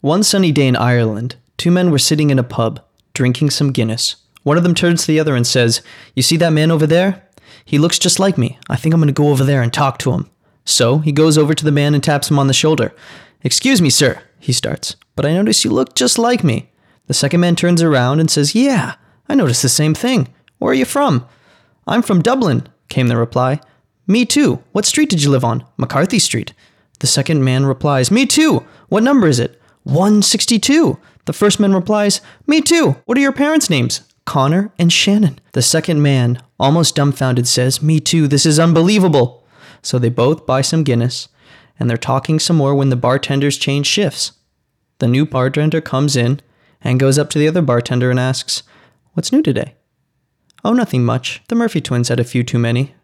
One sunny day in Ireland, two men were sitting in a pub, drinking some Guinness. One of them turns to the other and says, You see that man over there? He looks just like me. I think I'm going to go over there and talk to him. So he goes over to the man and taps him on the shoulder. Excuse me, sir, he starts, but I notice you look just like me. The second man turns around and says, Yeah, I noticed the same thing. Where are you from? I'm from Dublin, came the reply. Me too. What street did you live on? McCarthy Street. The second man replies, Me too. What number is it? 162. The first man replies, Me too. What are your parents' names? Connor and Shannon. The second man, almost dumbfounded, says, Me too. This is unbelievable. So they both buy some Guinness and they're talking some more when the bartenders change shifts. The new bartender comes in and goes up to the other bartender and asks, What's new today? Oh, nothing much. The Murphy twins had a few too many.